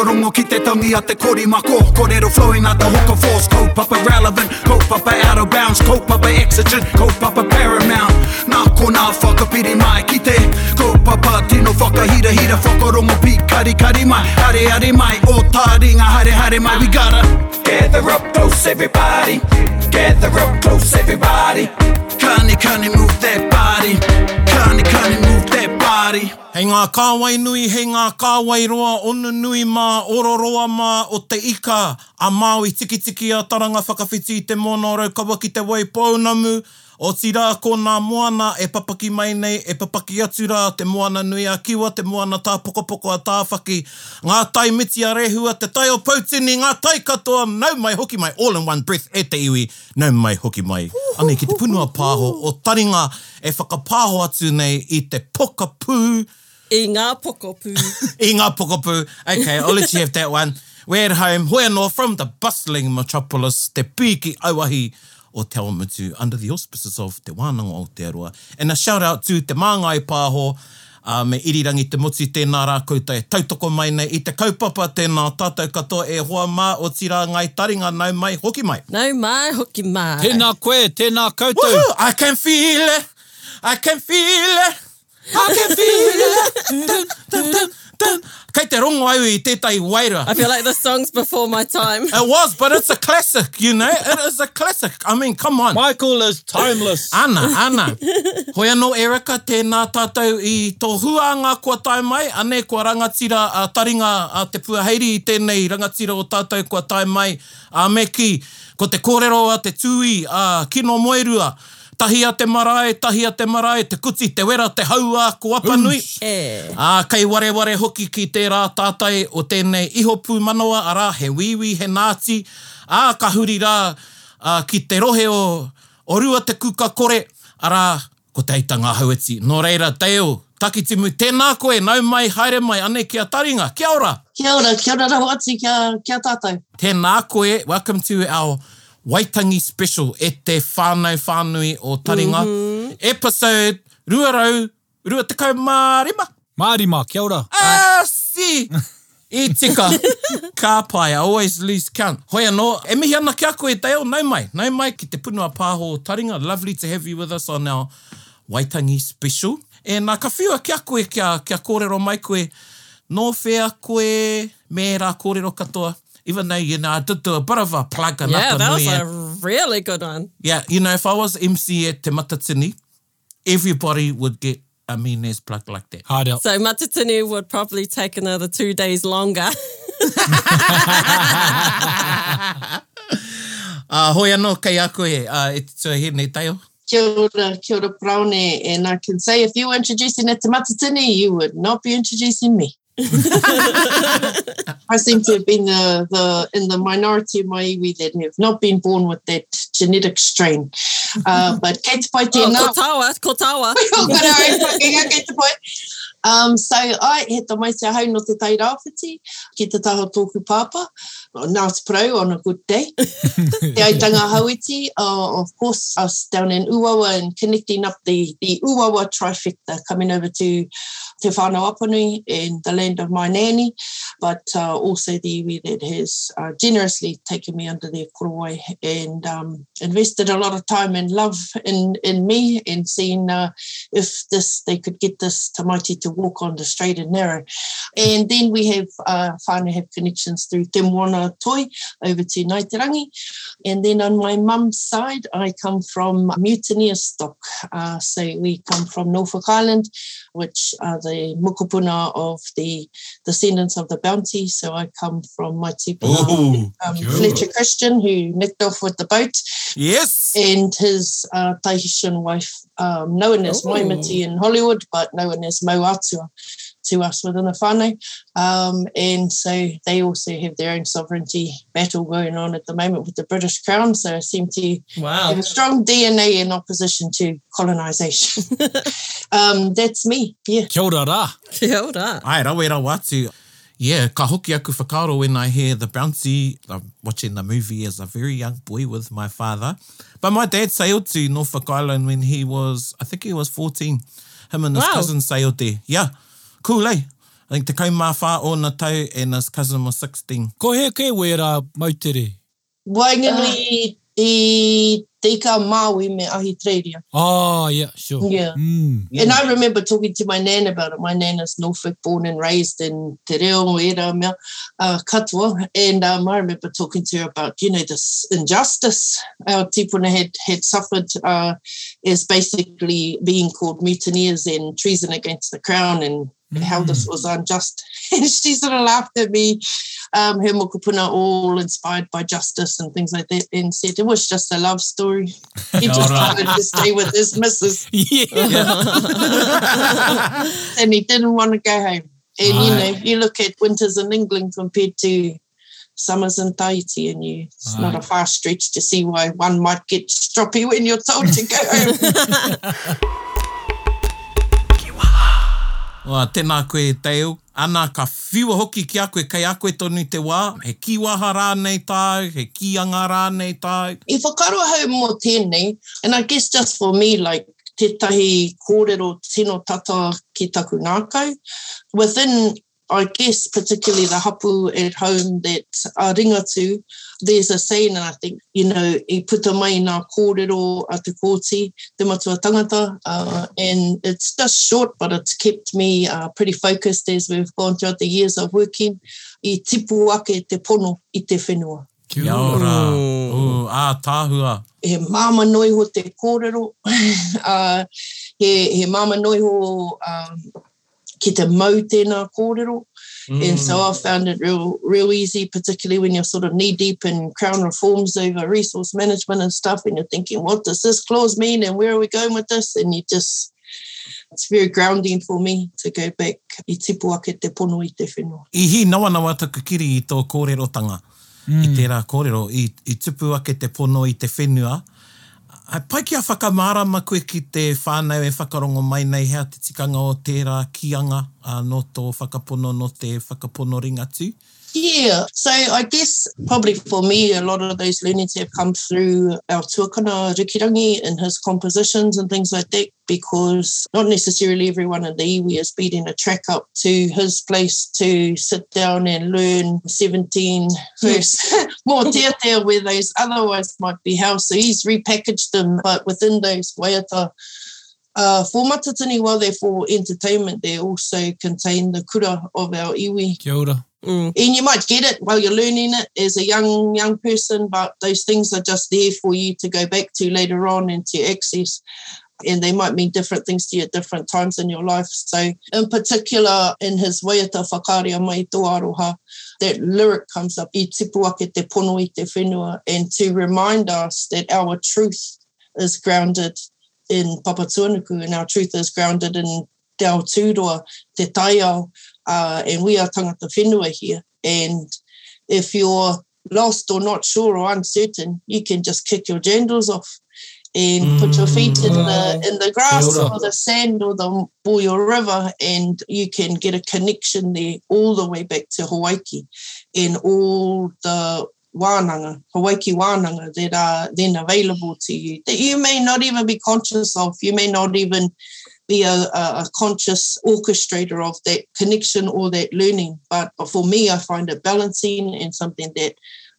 whakarongo ki te tangi a te kori mako. Korero flowing a te hoko force. Kaupapa relevant, kaupapa out of bounds. Kaupapa exigent, kaupapa paramount. Nā ko nā whakapiri mai ki te Kaupapa tino whakahira hira. Whakarongo pi kari kari mai Hare hare mai, o tā ringa hare hare mai We gotta gather up close everybody. Gather up close everybody. Kani kani move that body. Kani kani move that Hei ngā kāwai nui, hei ngā kāwai roa, onu nui mā, ororoa mā, o te ika, a Māui tiki a taranga whakawhiti te mono rau kawa ki te wai pounamu, o tira ko nā moana e papaki mai nei, e papaki atu rā te moana nui a kiwa, te moana tā poko poko a tāwhaki, ngā tai miti a rehua, te tai o pautini, ngā tai katoa, nau mai hoki mai, all in one breath, e te iwi, nau mai hoki mai. Anei ki te punua pāho, o taringa e whakapāho atu nei i te poka pū, I ngā pokopu. I ngā pokopū. Okay, I'll let you have that one. We're at home, hoi anō, from the bustling metropolis, te pīki auahi o Te Awamutu, under the auspices of Te Wānanga o Aotearoa. And a shout out to Te Māngai Pāho, uh, me irirangi te muti tēnā rā koutou e tautoko mai nei i te kaupapa tēnā tātou katoa e hoa mā o tira ngai taringa nau mai hoki mai. Nau mai, hoki mai. Tēnā koe, tēnā koutou. Woohoo! I can feel it! I can feel it! I can feel it! dun. Kei te rongo au i tētai waira. I feel like the song's before my time. It was, but it's a classic, you know? It is a classic. I mean, come on. Michael is timeless. Ana, ana. Hoi anō, Erika, tēnā tātou i tō huanga kua tai mai. Ane, kua rangatira a taringa a te puaheiri i tēnei rangatira o tātou kua tai mai. A me ki, ko te kōrero a te tui a kino moerua. Tahi a te marae, tahi a te marae, te kuti, te wera, te haua, ko apanui. E. Ah, kei ware ware hoki ki te rā tātai o tēnei iho pū manoa, arā, he wiwi, he nāti. Ah, ka huri rā ah, ki te rohe o, o rua te kuka kore. Arā, ko te aitanga haueti. Nō reira, Dale, taki timu, tēnā koe, nau mai, haere mai, ane kia taringa. Kia ora! Kia ora, kia ora rau atu, kia, kia tātou. Tēnā koe, welcome to our Waitangi special e te whānau whānui o taringa. Mm -hmm. Episode ruarau, rua te kau mārima. Mārima, kia ora. Ah, si! I tika. Ka pai, I always lose count. Hoi anō, e mihi ana kia koe Dale, nau mai. Nau mai ki te punua pāho o taringa. Lovely to have you with us on our Waitangi special. E nā ka whiua kia koe kia, kia kōrero mai koe. Nō whea koe, me rā kōrero katoa. Even though, you know, I did do a bit of a plug and Yeah, that was a eh. really good one. Yeah, you know, if I was MC at Te Matatini, everybody would get a Menes plug like that. Hard out. So Matatini would probably take another two days longer. Uh, hoi anō kei a koe, uh, e te tua hene taio. Kia ora, kia ora Brown, and I can say if you were introducing it to Matatini, you would not be introducing me. I seem to have been the, the in the minority of my iwi that have not been born with that genetic strain. Uh, but kei te pai oh, tēnā. ko tawa, ko tawa. Ko kara ai, whakinga kei te pai. Um, so ai, he ta mai te hau no te tai rāwhiti, ki te taho tōku pāpa, Nās Pro on a good day. te aitanga hauiti, uh, of course, us down in Uawa and connecting up the, the Uawa trifecta, coming over to Te Whānau Apanui and the land of my nanny, but uh, also the iwi that has uh, generously taken me under their korowai and um, invested a lot of time and love in, in me and seeing uh, if this they could get this tamaiti to walk on the straight and narrow. And then we have uh, whānau have connections through Te Moana Toi over to Ngāi Te Rangi. And then on my mum's side, I come from mutineer stock. Uh, so we come from Norfolk Island, which are the mukupuna of the descendants of the bounty. So I come from my um, cool. Fletcher Christian, who nicked off with the boat, Yes! and his uh, Tahitian wife, um, known as Ooh. Maimiti in Hollywood, but known as Mauatua to us within the whānau. Um, and so they also have their own sovereignty battle going on at the moment with the British Crown. So I seem to Wow. have a strong DNA in opposition to colonisation. um, that's me. Yeah. Kia ora rā. Kia ora. Ai, rawe rau atu. Yeah, ka hoki aku whakaaro when I hear the Bounty. I'm watching the movie as a very young boy with my father. But my dad sailed to Norfolk Island when he was, I think he was 14. Him and his Wow. cousin sailed there. Yeah, cool, eh? I think te kaumawha o na tau and his cousin was 16. Ko he ke wera mautere? Wainganui i te ika Māui me ahi treiria. Oh, yeah, sure. Yeah. Mm. And I remember talking to my nan about it. My nan is Norfolk born and raised in Te Reo, era mea, uh, katoa. And um, I remember talking to her about, you know, this injustice our tipuna had, had suffered uh, as basically being called mutineers and treason against the crown and how this was unjust. And she sort of laughed at me, um, her mokupuna all inspired by justice and things like that, and said it was just a love story. He just wanted to stay with his missus Yeah. and he didn't want to go home. And you know, Right. you look at winters in England compared to summers in Tahiti, and you it's not a Right. far stretch to see why one might get stroppy when you're told to go home. Wa, tēnā koe teo. Ana ka whiua hoki ki a koe, kai a koe tonu te wā. He kiwaha rānei tāu, he kianga rānei tāu. I whakaro hau mō tēnei, and I guess just for me, like, tētahi kōrero tino tata ki taku ngākau. within, I guess, particularly the hapu at home that a ringatu, there's a saying, and I think, you know, i puta mai nā kōrero a te kōti, te matua tangata, uh, and it's just short, but it's kept me uh, pretty focused as we've gone throughout the years of working. I tipu ake te pono i te whenua. Kia ora. O, ā, tāhua. he māma noi ho te kōrero, uh, he, he māma noi ho um, ki te mau tēnā kōrero. Mm. And so I found it real, real easy, particularly when you're sort of knee deep in crown reforms over resource management and stuff, and you're thinking, what does this clause mean, and where are we going with this? And you just, it's very grounding for me to go back i tipu ake te pono i te whenua. I hi nawa nawa taku kiri i tō kōrerotanga. Mm. I tērā kōrero, i, i tupu ake te pono i te whenua. Ai pai ki a whakamārama koe ki te whānau e whakarongo mai nei hea te tikanga o tērā kianga uh, no tō whakapono no te whakapono ringatu. Yeah, so I guess probably for me, a lot of those learnings have come through our tuakana Rikirangi and his compositions and things like that, because not necessarily everyone in the iwi is beating a track up to his place to sit down and learn 17 verse more te where those otherwise might be housed. So he's repackaged them, but within those waiata uh, for matatini, while they're for entertainment, they also contain the kura of our iwi Kia ora. Mm. and you might get it while you're learning it as a young young person but those things are just there for you to go back to later on and to access and they might mean different things to you at different times in your life so in particular in his waiata whakaria mai tō aroha that lyric comes up i tipu ake te pono i te whenua and to remind us that our truth is grounded in Papatuanuku and our truth is grounded in Te Aotearoa, Te Taiao, uh, and we are tangata whenua here. And if you're lost or not sure or uncertain, you can just kick your jandals off and put your feet in the in the grass or the sand or the Boyo River, and you can get a connection there all the way back to Hawaii and all the wānanga, Hawaii wānanga that are then available to you that you may not even be conscious of. You may not even be a, a, a conscious orchestrator of that connection or that learning. But for me, I find it balancing and something that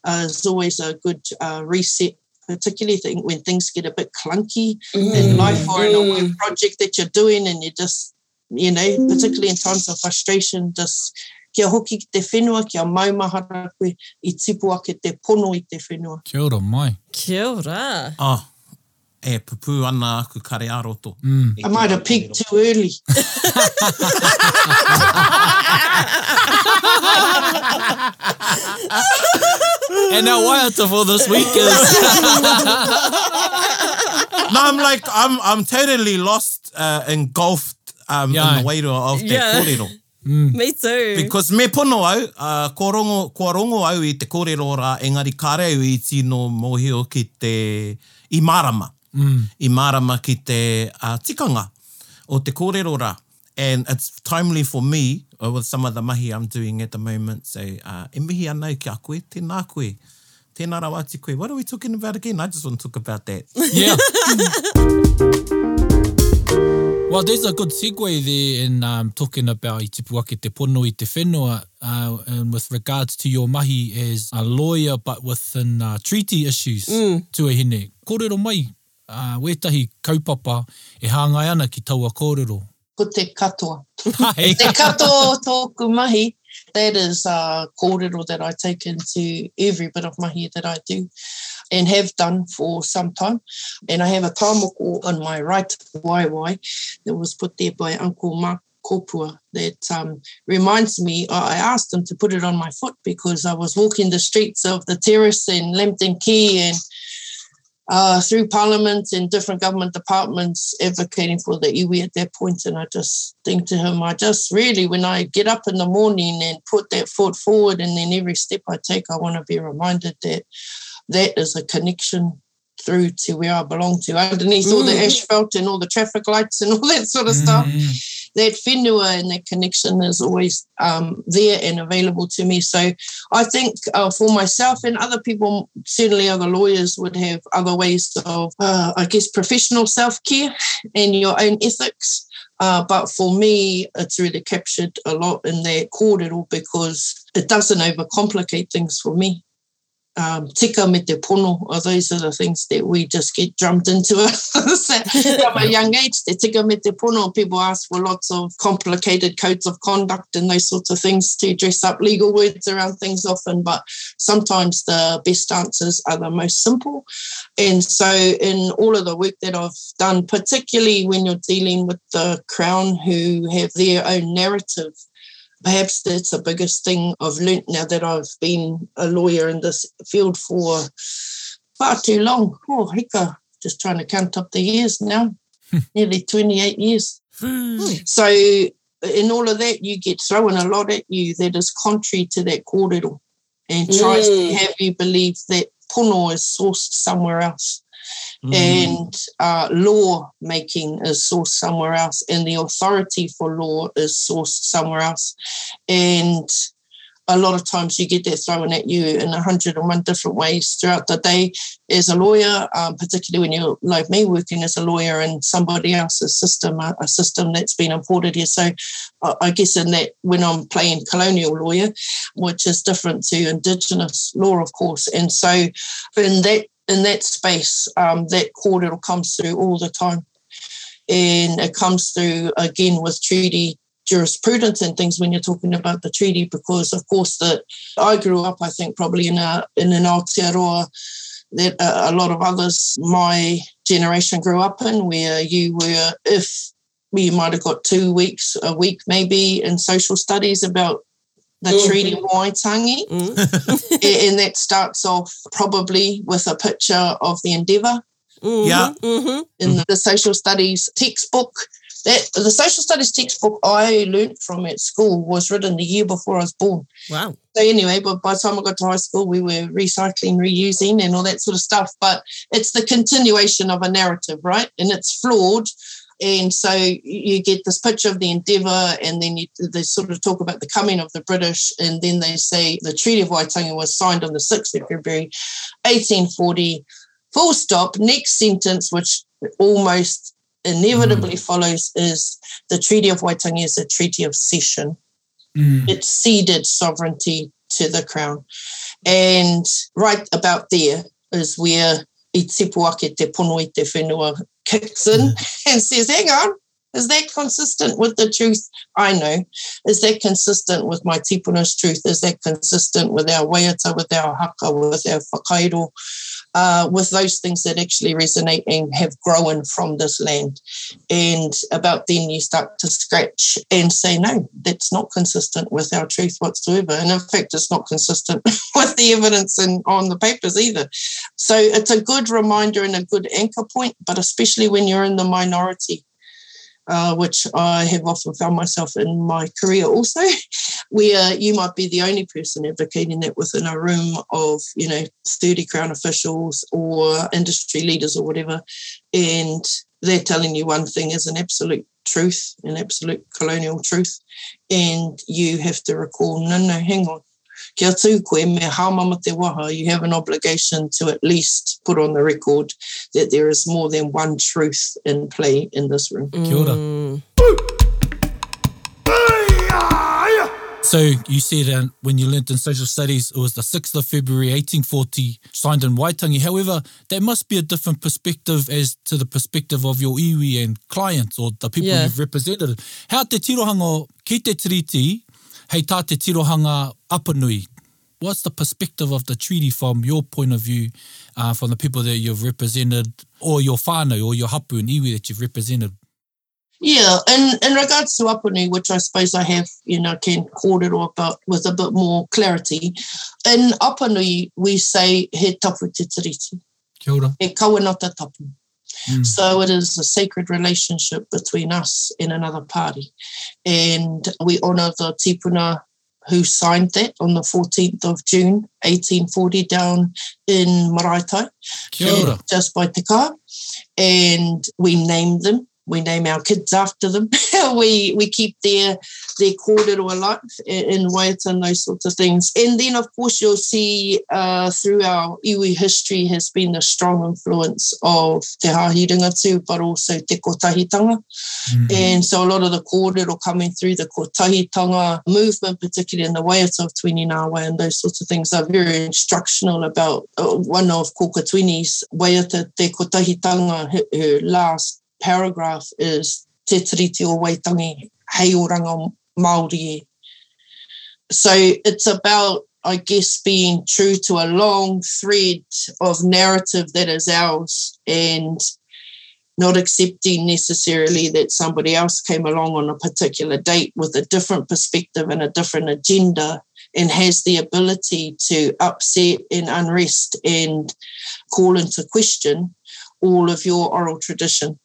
uh, is always a good uh, reset, particularly think when things get a bit clunky in life or in a work project that you're doing and you just, you know, particularly in times of frustration, just kia hoki ki te whenua, kia maumahara koe i tipu ake te pono i te whenua. Kia ora mai. Kia ora. Ah, e pupu ana aku kare aroto. Mm. I might have peaked too early. And our waiata for this week is... no, I'm like, I'm I'm totally lost, uh, engulfed um, Yeah. in the wairua of te Yeah. kōrero. Me too. Because me pono au, uh, kua, rongo, kua rongo au i te kōrero rā, engari kāreu i tino mohio ki te i marama. Mm. I marama ki te uh, tikanga o te kōrero rā. And it's timely for me uh, with some of the mahi I'm doing at the moment. So, uh, e mihi anau ki a koe, tēnā koe. Tēnā rau ati koe. What are we talking about again? I just want to talk about that. Yeah. Well, there's a good segue there in um, talking about i tipu ake te pono i te whenua uh, and with regards to your mahi as a lawyer but within uh, treaty issues mm. tuahine. Kōrero mai, uh, wētahi kaupapa e hāngai ana ki taua kōrero. Ko te katoa. Te katoa tōku mahi, that is uh, kōrero that I take into every bit of mahi that I do and have done for some time. And I have a tāmoko on my right waiwai that was put there by Uncle Mark Kopua that um, reminds me, I asked him to put it on my foot because I was walking the streets of the terrace in Lambton Key and uh, through Parliament and different government departments advocating for the iwi at that point. And I just think to him, I just really, when I get up in the morning and put that foot forward, and then every step I take, I want to be reminded that that is a connection through to where I belong to, underneath mm. all the asphalt and all the traffic lights and all that sort of mm. stuff. That whenua and that connection is always um, there and available to me. So I think uh, for myself and other people, certainly other lawyers would have other ways of, uh, I guess, professional self care and your own ethics. Uh, but for me, it's really captured a lot in that kōrero because it doesn't overcomplicate things for me um, tika me te pono, or those are the things that we just get drummed into from a young age. Te tika me te pono, people ask for lots of complicated codes of conduct and those sorts of things to dress up legal words around things often, but sometimes the best answers are the most simple. And so in all of the work that I've done, particularly when you're dealing with the Crown who have their own narrative perhaps that's the biggest thing I've learnt now that I've been a lawyer in this field for far too long. Oh, hika, just trying to count up the years now, nearly 28 years. so, in all of that, you get thrown a lot at you that is contrary to that kōrero and tries mm. to have you believe that pono is sourced somewhere else. Mm. And uh, law making is sourced somewhere else, and the authority for law is sourced somewhere else. And a lot of times you get that thrown at you in 101 different ways throughout the day as a lawyer, um, particularly when you're like me working as a lawyer in somebody else's system, a, a system that's been imported here. So uh, I guess in that, when I'm playing colonial lawyer, which is different to Indigenous law, of course. And so in that in that space, um, that kōrero comes through all the time. And it comes through again with treaty jurisprudence and things when you're talking about the treaty, because of course that I grew up, I think probably in a in an Aotearoa that a, a lot of others my generation grew up in, where you were if you might have got two weeks a week maybe in social studies about the mm-hmm. Treaty Waitangi. Mm-hmm. and that starts off probably with a picture of the Endeavour. Mm-hmm. Yeah. Mm-hmm. In the, the social studies textbook. That the social studies textbook I learned from at school was written the year before I was born. Wow. So anyway, but by the time I got to high school, we were recycling, reusing, and all that sort of stuff. But it's the continuation of a narrative, right? And it's flawed and so you get this picture of the Endeavour, and then you, they sort of talk about the coming of the British, and then they say the Treaty of Waitangi was signed on the 6th of February, 1840. Full stop. Next sentence, which almost inevitably mm. follows, is the Treaty of Waitangi is a treaty of cession. Mm. It ceded sovereignty to the Crown. And right about there is where i tipu ake te pono i te whenua kicks in and says, hang on, is that consistent with the truth? I know. Is that consistent with my tipuna's truth? Is that consistent with our waiata, with our haka, with our whakairo, uh, with those things that actually resonate and have grown from this land? And about then you start to scratch and say, no, that's not consistent with our truth whatsoever. And in fact, it's not consistent with the evidence in, on the papers either. So it's a good reminder and a good anchor point, but especially when you're in the minority uh, which I have often found myself in my career also, where you might be the only person advocating that within a room of, you know, 30 Crown officials or industry leaders or whatever. And they're telling you one thing is an absolute truth, an absolute colonial truth. And you have to recall, no, no, hang on. Kia tū koe me haumama te waha, you have an obligation to at least put on the record that there is more than one truth in play in this room. Kia ora. Mm. So you said uh, when you learnt in social studies, it was the 6th of February 1840, signed in Waitangi. However, there must be a different perspective as to the perspective of your iwi and clients or the people Yeah. you've represented. How te tirohanga ki te tiriti, hei tā te tirohanga apanui? What's the perspective of the treaty from your point of view, uh, from the people that you've represented, or your whānau, or your hapu and iwi that you've represented? Yeah, in, in regards to Apuni, which I suppose I have, you know, can kōrero about with a bit more clarity. In Apuni, we say he tapu te tiriti, Kia ora. he kawanata tapu. Mm. So it is a sacred relationship between us and another party. And we honour the tipuna who signed that on the 14th of June, 1840, down in Maraitai. Just by Te Kā. And we name them. We name our kids after them. we we keep their their kōrero alive in, Waiata and those sorts of things. And then, of course, you'll see uh, through our iwi history has been a strong influence of Te Hāhi Ringatu, but also Te Kotahitanga. Mm. And so a lot of the kōrero coming through the kotahitanga movement, particularly in the Waiata of Tuini Ngāwai and those sorts of things are very instructional about uh, one of Koka Tuini's Waiata te kotahitanga, her, her last paragraph is te tiriti o Waitangi, hei oranga Māori. So it's about, I guess, being true to a long thread of narrative that is ours and not accepting necessarily that somebody else came along on a particular date with a different perspective and a different agenda and has the ability to upset and unrest and call into question all of your oral tradition.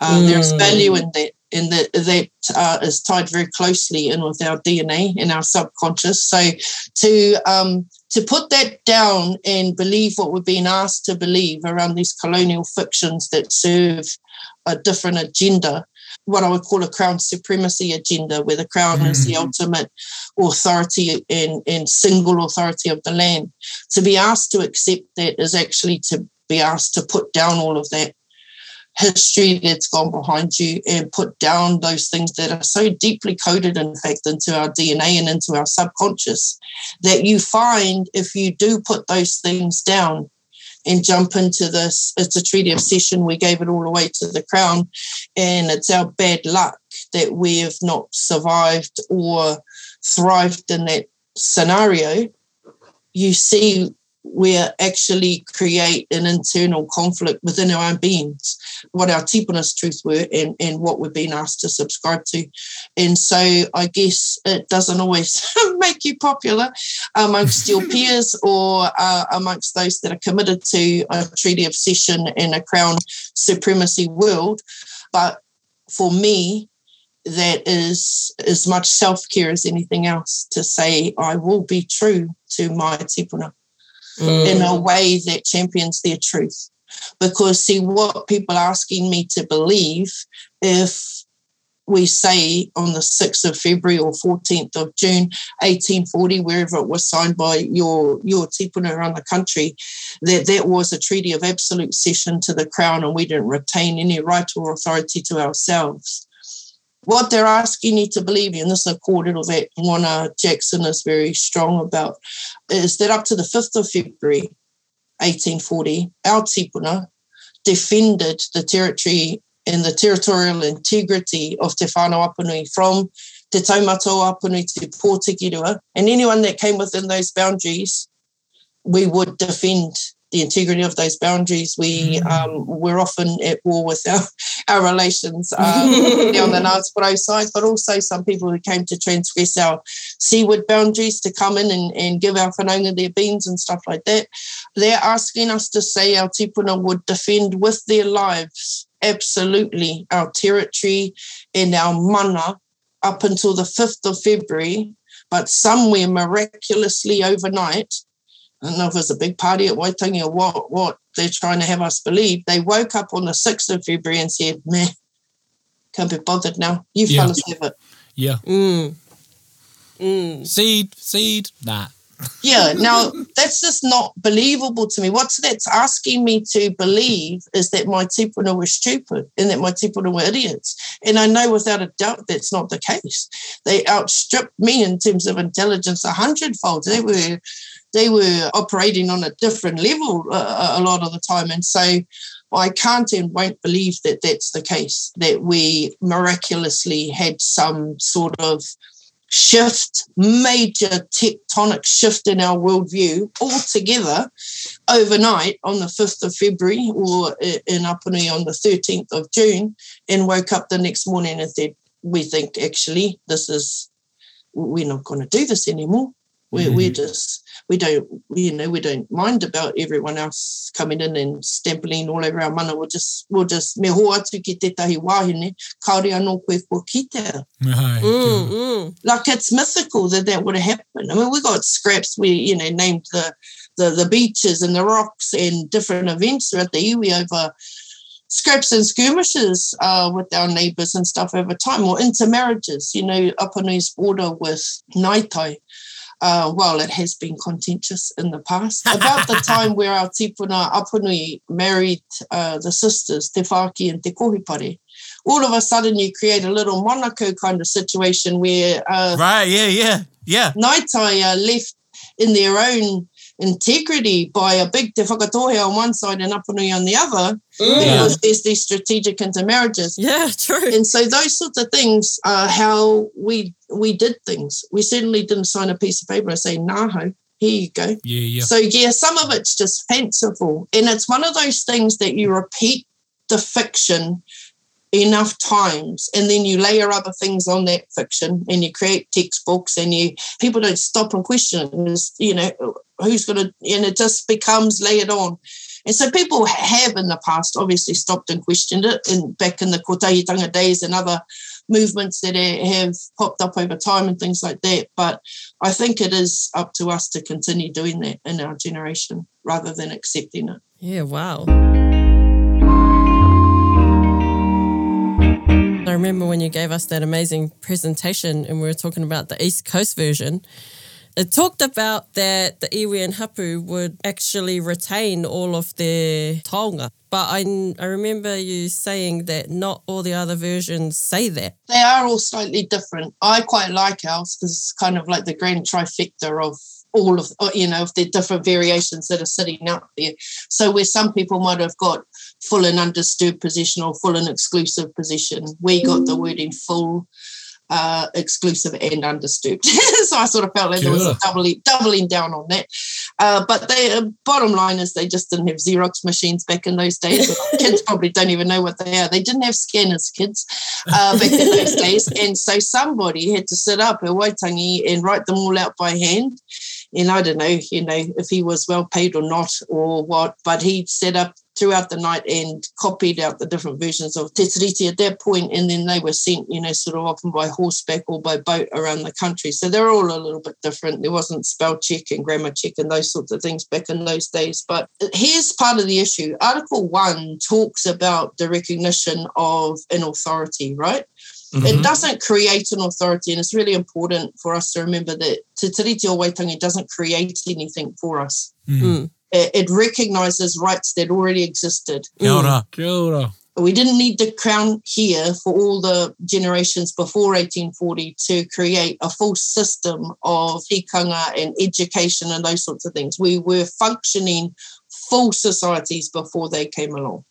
Uh, There's Mm. value in that, and that that uh, is tied very closely in with our DNA and our subconscious. So to um, to put that down and believe what we're being asked to believe around these colonial fictions that serve a different agenda, what I would call a crown supremacy agenda, where the crown is the ultimate authority and, and single authority of the land. To be asked to accept that is actually to be asked to put down all of that history that's gone behind you and put down those things that are so deeply coded, in fact, into our DNA and into our subconscious that you find if you do put those things down and jump into this, it's a treaty of session. We gave it all away to the crown, and it's our bad luck that we have not survived or thrived in that scenario. You see, we actually create an internal conflict within our own beings, what our tipuna's truth were and, and what we've been asked to subscribe to. And so I guess it doesn't always make you popular amongst your peers or uh, amongst those that are committed to a treaty of session and a crown supremacy world. But for me, that is as much self-care as anything else to say I will be true to my tipuna in mm. a way that champions their truth. Because, see, what people are asking me to believe if we say on the 6th of February or 14th of June 1840, wherever it was signed by your, your tipuna around the country, that that was a treaty of absolute cession to the crown and we didn't retain any right or authority to ourselves. What they're asking you to believe in, this is a kōrero that Moana Jackson is very strong about, is that up to the 5th of February 1840, our tipuna defended the territory and the territorial integrity of Te Whānau Apanui from Te Taumato Apanui to Pōtikirua. And anyone that came within those boundaries, we would defend the integrity of those boundaries. We um, we're often at war with our, our relations um, on the Ngāti side, but also some people who came to transgress our seaward boundaries to come in and, and give our whanaunga their beans and stuff like that. They're asking us to say our tipuna would defend with their lives absolutely our territory and our mana up until the 5th of February, but somewhere miraculously overnight, I don't know if it was a big party at Waitangi or what, what they're trying to have us believe. They woke up on the 6th of February and said, man, can't be bothered now. You Yeah. fellas have it. Yeah. Mm. Mm. Seed, seed, nah. Yeah, now that's just not believable to me. What's that's asking me to believe is that my tipuna were stupid and that my tipuna were idiots. And I know without a doubt that's not the case. They outstripped me in terms of intelligence a hundredfold. They were they were operating on a different level uh, a lot of the time, and so I can't and won't believe that that's the case. That we miraculously had some sort of shift, major tectonic shift in our worldview altogether overnight on the 5th of February or in Apanui on the 13th of June and woke up the next morning and said, we think actually this is, we're not going to do this anymore. We're, mm-hmm. we're just we don't you know we don't mind about everyone else coming in and stempling all over our mana. We'll just we'll just me ho atu ki te tahi wahine kaore anō koe ko kite mm, mm. like it's mythical that that would have happened I mean we got scraps we you know named the the the beaches and the rocks and different events throughout the iwi over scraps and skirmishes uh, with our neighbours and stuff over time, or intermarriages, you know, Apanui's border with Ngaitai uh, well, it has been contentious in the past. About the time where our tipuna Apanui married uh, the sisters, Te Whaki and Te Kohipare, all of a sudden you create a little Monaco kind of situation where... Uh, right, yeah, yeah, yeah. Ngaitai uh, left in their own integrity by a big te whakatohe on one side and Apanui on the other mm. because there's these strategic intermarriages. Yeah, true. And so those sorts of things are how we we did things. We certainly didn't sign a piece of paper and say, naho, here you go. Yeah, yeah. So yeah, some of it's just fanciful. And it's one of those things that you repeat the fiction enough times and then you layer other things on that fiction and you create textbooks and you people don't stop and question it. you know who's going to, and it just becomes layered on. And so people have in the past obviously stopped and questioned it, and back in the Kotahitanga days and other movements that have popped up over time and things like that. But I think it is up to us to continue doing that in our generation rather than accepting it. Yeah, wow. I remember when you gave us that amazing presentation and we were talking about the East Coast version it talked about that the iwi and hapu would actually retain all of their taonga. But I, I remember you saying that not all the other versions say that. They are all slightly different. I quite like ours because it's kind of like the grand trifecta of all of uh, you know of the different variations that are sitting out there. So where some people might have got full and undisturbed position or full and exclusive position, we got the wording full uh, exclusive and undisturbed. so I sort of felt like there was a doubling, doubling down on that. Uh, but the uh, bottom line is they just didn't have Xerox machines back in those days. kids probably don't even know what they are. They didn't have scanners, kids, uh, back in those days. And so somebody had to sit up at Waitangi and write them all out by hand. And I don't know, you know, if he was well paid or not or what, but he set up throughout the night and copied out the different versions of Te Tiriti at that point, and then they were sent, you know, sort of often by horseback or by boat around the country. So they're all a little bit different. There wasn't spell check and grammar check and those sorts of things back in those days. But here's part of the issue. Article one talks about the recognition of an authority, right? Mm-hmm. It doesn't create an authority, and it's really important for us to remember that Te Tiriti o Waitangi doesn't create anything for us. Mm it, recognizes rights that already existed. Kia ora. Kia ora. We didn't need the crown here for all the generations before 1840 to create a full system of tikanga and education and those sorts of things. We were functioning full societies before they came along.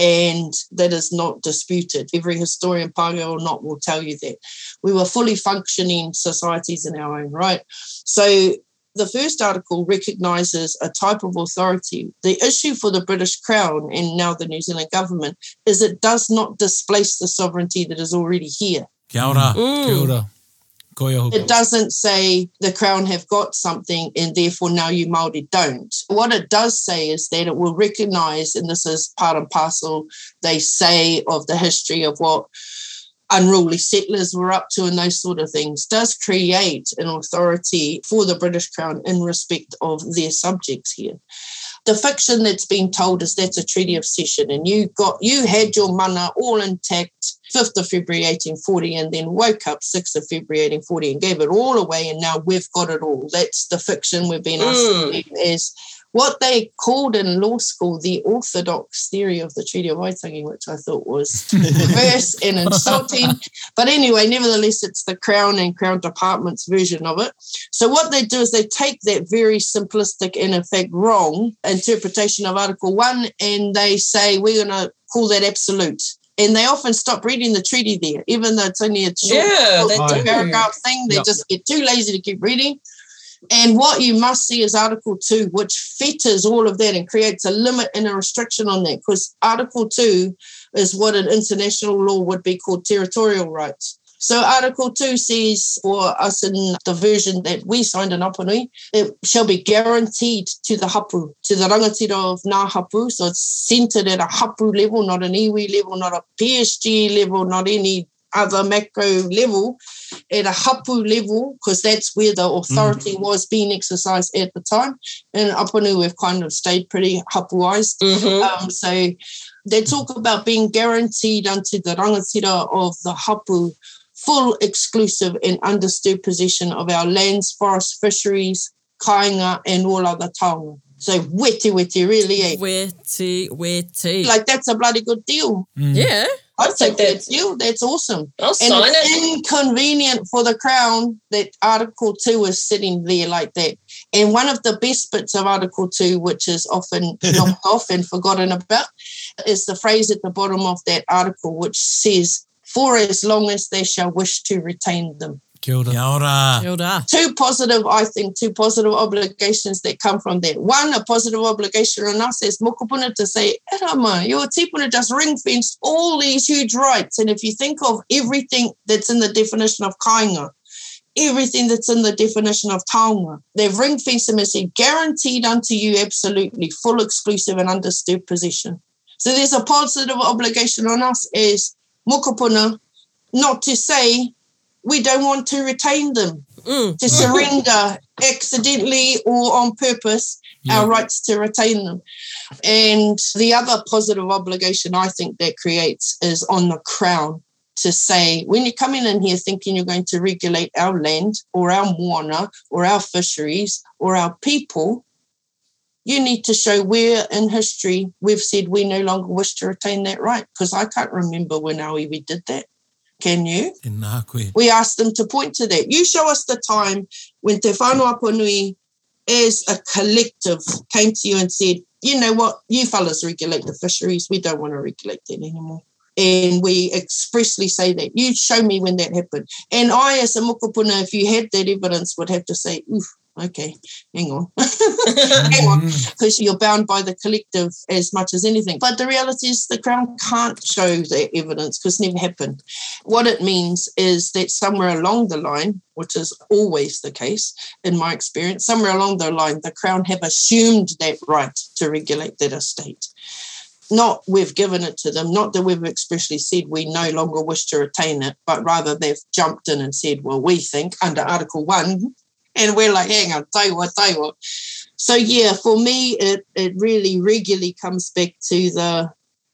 And that is not disputed. Every historian, Pākehā or not, will tell you that. We were fully functioning societies in our own right. So the first article recognises a type of authority. The issue for the British Crown and now the New Zealand government is it does not displace the sovereignty that is already here. Kia ora. Mm. Kia ora. It doesn't say the Crown have got something and therefore now you Māori don't. What it does say is that it will recognise, and this is part and parcel, they say, of the history of what unruly settlers were up to and those sort of things does create an authority for the British Crown in respect of their subjects here. The fiction that's been told is that's a treaty of cession, and you got you had your mana all intact 5th of February 1840 and then woke up 6th of February 1840 and gave it all away and now we've got it all. That's the fiction we've been asked Mm. as what they called in law school the orthodox theory of the Treaty of Waitangi, which I thought was perverse and insulting. But anyway, nevertheless, it's the Crown and Crown Department's version of it. So what they do is they take that very simplistic and in fact wrong interpretation of Article 1 and they say we're going to call that absolute. And they often stop reading the treaty there, even though it's only a short Yeah, they short do. paragraph thing. They Yep. just get too lazy to keep reading. And what you must see is Article 2, which fetters all of that and creates a limit and a restriction on that, because Article 2 is what an international law would be called territorial rights. So Article 2 says for us in the version that we signed in Apanui, it shall be guaranteed to the hapu, to the rangatira of Ngā hapu. So it's centered at a hapu level, not an iwi level, not a PSG level, not any other macro level, at a hapu level, because that's where the authority was being exercised at the time. In Apanui, we've kind of stayed pretty hapuized. Mhm. Um, so they talk about being guaranteed unto the rangatira of the hapu full, exclusive, and undisturbed possession of our lands, forests, fisheries, kāinga, and all other taonga. So weti weti, really, eh? Weti, weti. Like that's a bloody good deal. Mm. yeah, I'd I'll take take that that. That's awesome. I'll And sign it's it. inconvenient for the Crown that Article 2 is sitting there like that. And one of the best bits of Article 2, which is often knocked off and forgotten about, is the phrase at the bottom of that article, which says, for as long as they shall wish to retain them. Kia ora. Kia ora. Kia ora. Two positive, I think, two positive obligations that come from that. One, a positive obligation on us as mokopuna to say, Erama, your tipuna just ring fenced all these huge rights. And if you think of everything that's in the definition of kāinga, everything that's in the definition of taonga, they've ring fenced them and said, guaranteed unto you absolutely full, exclusive, and undisturbed possession. So there's a positive obligation on us as mokopuna not to say we don't want to retain them Mm. to surrender accidentally or on purpose Yeah. our rights to retain them. And the other positive obligation I think that creates is on the Crown to say, when you're coming in here thinking you're going to regulate our land or our moana or our fisheries or our people, you need to show where in history we've said we no longer wish to retain that right. Because I can't remember when our iwi did that. Can you? We asked them to point to that. You show us the time when Te Whānau Apanui as a collective came to you and said, you know what, you fellas regulate the fisheries. We don't want to regulate that anymore. And we expressly say that. You show me when that happened. And I, as a mokopuna, if you had that evidence, would have to say, oof, okay, hang on. hang on mm. because you're bound by the collective as much as anything. But the reality is the Crown can't show that evidence because it never happened. What it means is that somewhere along the line, which is always the case in my experience, somewhere along the line, the Crown have assumed that right to regulate that estate. Not we've given it to them, not that we've expressly said we no longer wish to retain it, but rather they've jumped in and said, well, we think under Article 1, mm-hmm. And we're like, hang on, taiwa, taiwa. So yeah, for me, it, it really regularly comes back to the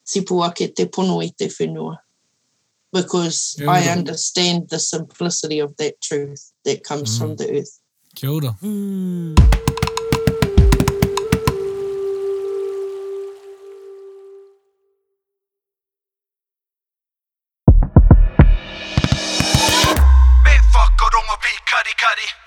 tipuake te pono i te whenua. Because I understand the simplicity of that truth that comes from the earth. Kia ora. Mm.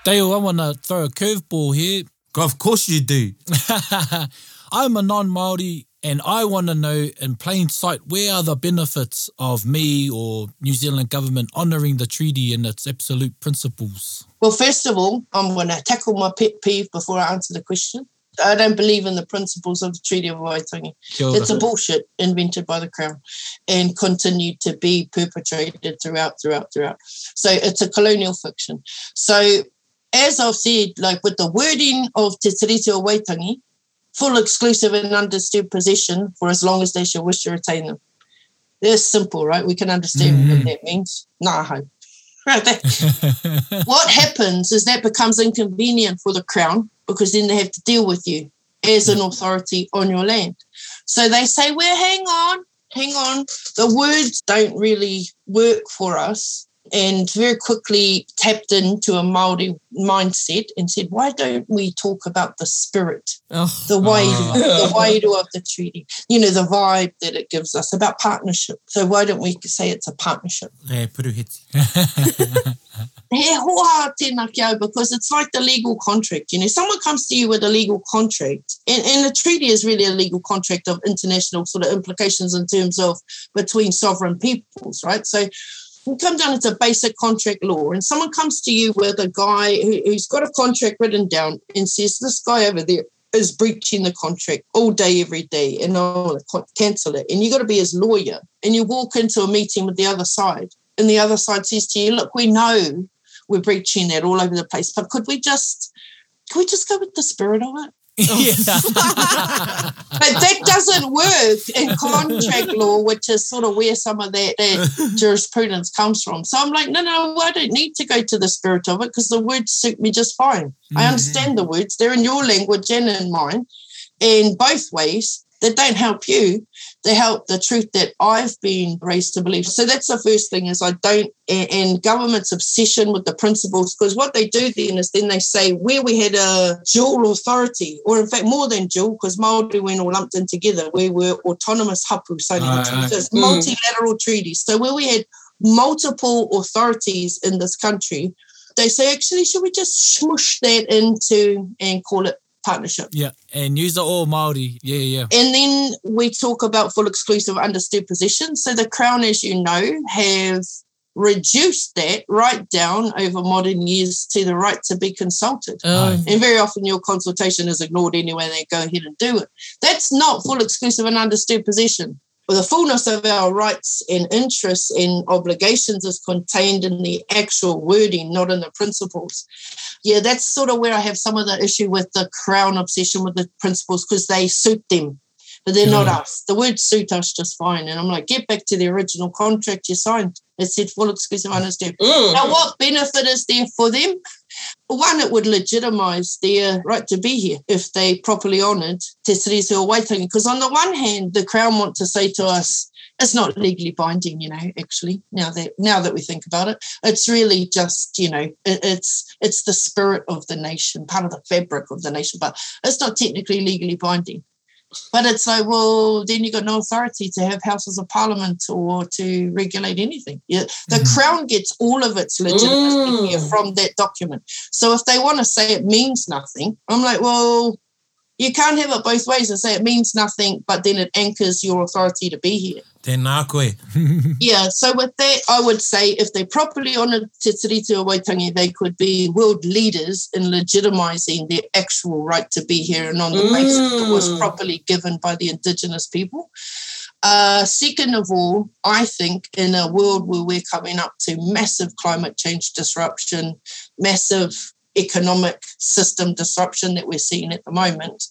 Dale, I want to throw a curveball here. Of course you do. I'm a non-Māori and I want to know in plain sight where are the benefits of me or New Zealand government honouring the treaty and its absolute principles. Well, first of all, I'm going to tackle my pet peeve before I answer the question. I don't believe in the principles of the Treaty of Waitangi. It's a bullshit invented by the Crown and continued to be perpetrated throughout, throughout, throughout. So it's a colonial fiction. So as I've said, like with the wording of Te Tiriti o Waitangi, full exclusive and undisturbed possession for as long as they shall wish to retain them. They're simple, right? We can understand what mm-hmm. that means. Nah. Right, that- what happens is that becomes inconvenient for the Crown because then they have to deal with you as an authority on your land. So they say, well, hang on, hang on. The words don't really work for us. And very quickly tapped into a Maori mindset and said, "Why don't we talk about the spirit, Oh, the way, Ah. the wairu of the treaty? You know, the vibe that it gives us about partnership. So why don't we say it's a partnership?" Puruheti. He hoa tēnā ki au because it's like the legal contract. You know, someone comes to you with a legal contract, and, and a treaty is really a legal contract of international sort of implications in terms of between sovereign peoples, right? So come down into basic contract law, and someone comes to you with a guy who, who's got a contract written down and says, This guy over there is breaching the contract all day, every day, and I want to cancel it. And you've got to be his lawyer, and you walk into a meeting with the other side, and the other side says to you, Look, we know we're breaching that all over the place. But could we just could we just go with the spirit of it? But that doesn't work in contract law, which is sort of where some of that, that jurisprudence comes from. So I'm like, no, no, I don't need to go to the spirit of it because the words suit me just fine. I mm-hmm. understand the words; they're in your language and in mine, and both ways. They don't help you; they help the truth that I've been raised to believe. So that's the first thing: is I don't, and, and government's obsession with the principles. Because what they do then is then they say where we had a dual authority, or in fact more than dual, because Maori went all lumped in together. We were autonomous hapu, so Aye, aye. it's mm. multilateral treaties. So where we had multiple authorities in this country, they say actually should we just smush that into and call it partnership. yeah, and use it all Maori. Yeah, yeah. And then we talk about full exclusive understood position. So the Crown, as you know, have reduced that right down over modern years to the right to be consulted. oh. And very often your consultation is ignored anyway, they go ahead and do it. That's not full exclusive and understood position. The fullness of our rights and interests and obligations is contained in the actual wording, not in the principles. Yeah, that's sort of where I have some of the issue with the crown obsession with the principles because they suit them, but they're not mm. us. The words suit us just fine. And I'm like, get back to the original contract you signed. It said full exclusive understood. Mm. Now, what benefit is there for them? One, it would legitimise their right to be here if they properly honoured Te Tiriti o Waitangi. Because on the one hand, the Crown want to say to us, it's not legally binding, you know, actually, now that now that we think about it. It's really just, you know, it, it's it's the spirit of the nation, part of the fabric of the nation, but it's not technically legally binding. But it's like, well, then you've got no authority to have houses of parliament or to regulate anything. Yeah, the Mhm. crown gets all of its legitimacy Mm. from that document. So if they want to say it means nothing, I'm like, well, you can't have it both ways and say it means nothing, but then it anchors your authority to be here. Tēnā koe. Yeah, so with that, I would say if they properly honoured Te Tiriti o Waitangi, they could be world leaders in legitimising their actual right to be here and on the basis that was Mm. properly given by the Indigenous people. Uh, second of all, I think in a world where we're coming up to massive climate change disruption, massive economic system disruption that we're seeing at the moment,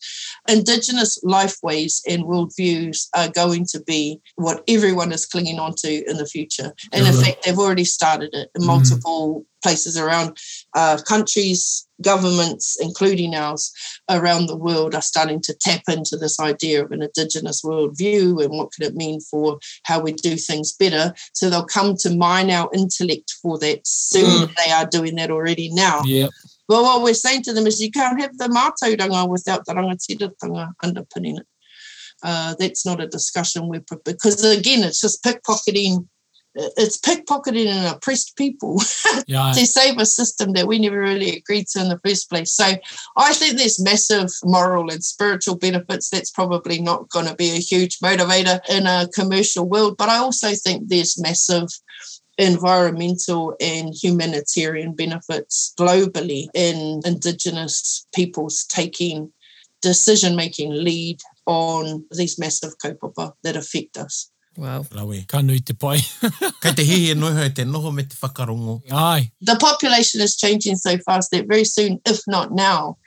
Indigenous lifeways and worldviews are going to be what everyone is clinging on to in the future. And in Yeah. fact, they've already started it in Mhm. multiple places around uh, countries, governments, including ours, around the world are starting to tap into this idea of an Indigenous worldview and what can it mean for how we do things better. So they'll come to mine our intellect for that soon. They are doing that already now. yeah. Well, what we're saying to them is you can't have the mātauranga without the rangatiratanga underpinning it. Uh, that's not a discussion we're because again, it's just pickpocketing. It's pickpocketing and oppressed people Yeah. to save a system that we never really agreed to in the first place. So I think there's massive moral and spiritual benefits. That's probably not going to be a huge motivator in a commercial world, but I also think there's massive environmental and humanitarian benefits globally in Indigenous peoples taking decision making lead on these massive kaupapa that affect us. Wow. Rawe. Ka nui te pai. Kei te hihi noho te noho me te whakarongo. Ai. The population is changing so fast that very soon, if not now,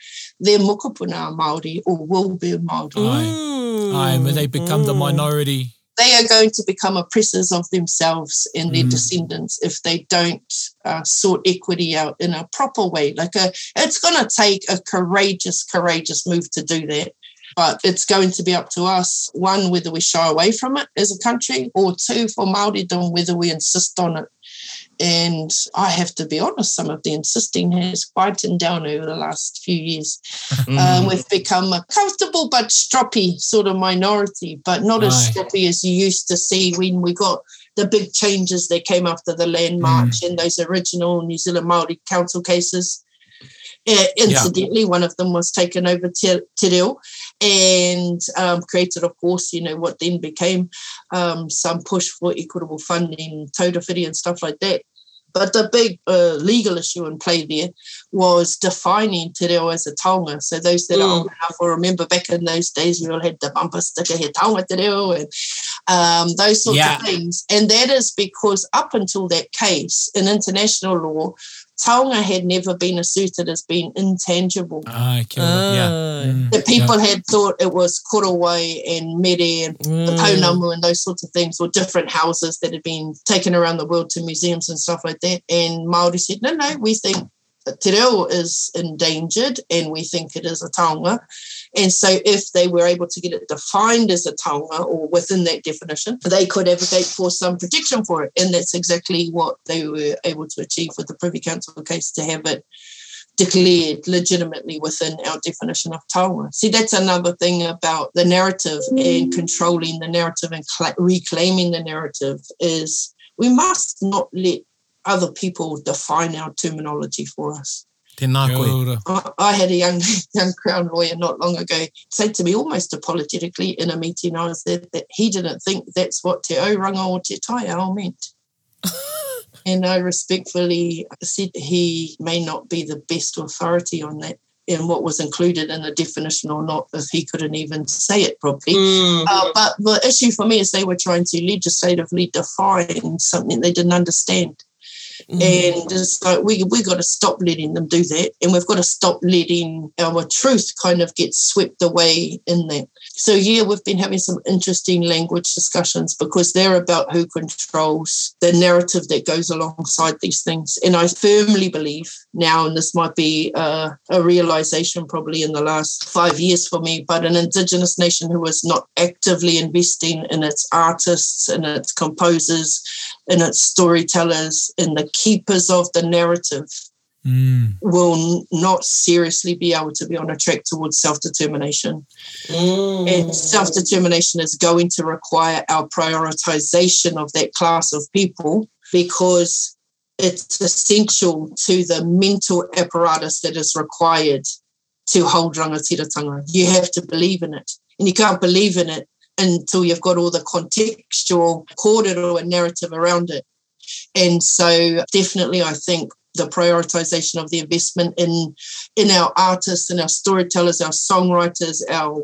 their mokopuna are Māori or will be Māori. Aye. Ai, when they become the Mm. minority. They are going to become oppressors of themselves and their Mm. descendants if they don't uh, sort equity out in a proper way. Like a, it's going to take a courageous, courageous move to do that. But it's going to be up to us, one, whether we shy away from it as a country, or two, for Māoridom, whether we insist on it. And I have to be honest, some of the insisting has quietened down over the last few years. Um, we've become a comfortable but stroppy sort of minority, but not as Aye. stroppy as you used to see when we got the big changes that came after the land march and those original New Zealand Māori council cases. Uh, incidentally, one of them was taken over Te, Te Reo and um, created, of course, you know, what then became um, some push for equitable funding, Taura Whiri and stuff like that. But the big uh, legal issue in play there was defining te reo as a taonga. So those that are Mm. old enough will remember back in those days, we all had the bumper sticker here, taonga te reo, and um, those sorts Yeah. of things. And that is because up until that case, in international law, taonga had never been asserted as being intangible. Ai, kia ora. Ah. Yeah. Mm, The people had thought it was korowai and mere and the Mm. pounamu and those sorts of things, or different houses that had been taken around the world to museums and stuff like that. And Maori said, no, no, we think that Te Reo is endangered and we think it is a taonga. And so if they were able to get it defined as a taonga or within that definition, they could advocate for some protection for it. And that's exactly what they were able to achieve with the Privy Council case to have it declared legitimately within our definition of taonga. See, that's another thing about the narrative and mm. controlling the narrative and cla reclaiming the narrative is we must not let other people define our terminology for us. Tēnā koe. ora. I, I had a young young Crown lawyer not long ago say to me almost apologetically in a meeting I was there that he didn't think that's what te auranga or te taiao meant. and I respectfully said he may not be the best authority on that and what was included in the definition or not if he couldn't even say it properly. Mm. Uh, but the issue for me is they were trying to legislatively define something they didn't understand. Mm. And it's like we we got to stop letting them do that, and we've got to stop letting our truth kind of get swept away in that. So yeah, we've been having some interesting language discussions because they're about who controls the narrative that goes alongside these things. And I firmly believe now, and this might be a, a realization probably in the last five years for me, but an Indigenous nation who is not actively investing in its artists and its composers and its storytellers and the keepers of the narrative Mm, will n- not seriously be able to be on a track towards self-determination. Mm. And self-determination is going to require our prioritization of that class of people because it's essential to the mental apparatus that is required to hold rangatiratanga. You have to believe in it. And you can't believe in it until you've got all the contextual kōrero and narrative around it. And so definitely I think the prioritization of the investment in in our artists and our storytellers, our songwriters, our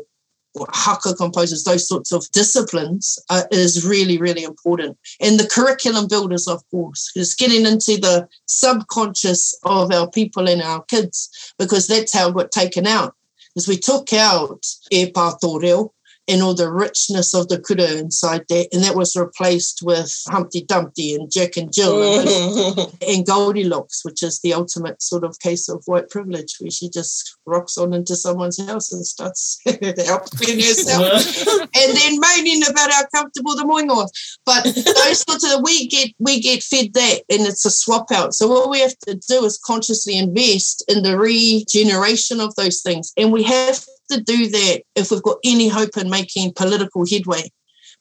haka composers, those sorts of disciplines uh, is really, really important. And the curriculum builders, of course, is getting into the subconscious of our people and our kids, because that's how it got taken out. Is we took out e pātō reo and all the richness of the kura inside that, and that was replaced with Humpty Dumpty and Jack and Jill and and Goldilocks, which is the ultimate sort of case of white privilege, where she just rocks on into someone's house and starts helping herself, and then moaning about how comfortable the moingo was. But those sorts of we get we get fed that, and it's a swap out. So what we have to do is consciously invest in the regeneration of those things, and we have to do that if we've got any hope in making political headway,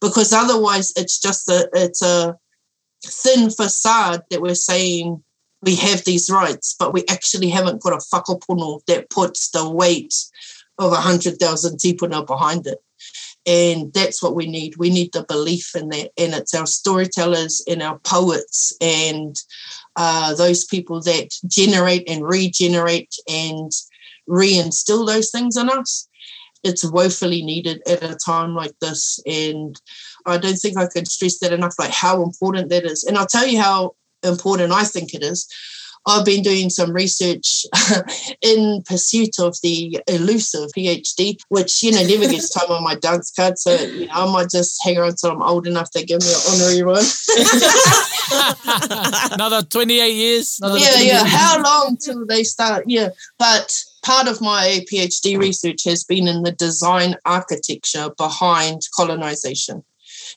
because otherwise it's just a it's a thin facade that we're saying we have these rights, but we actually haven't got a whakapono that puts the weight of a hundred thousand tipuna behind it. And that's what we need. We need the belief in that. And it's our storytellers and our poets and uh, those people that generate and regenerate and reinstill those things in us. It's woefully needed at a time like this. And I don't think I could stress that enough, like how important that is. And I'll tell you how important I think it is. I've been doing some research in pursuit of the elusive PhD, which, you know, never gets time on my dance card. So, you know, I might just hang around until I'm old enough to give me an honorary one. another 28 years. Another yeah, 28 yeah. years. How long till they start? Yeah, but part of my PhD research has been in the design architecture behind colonization.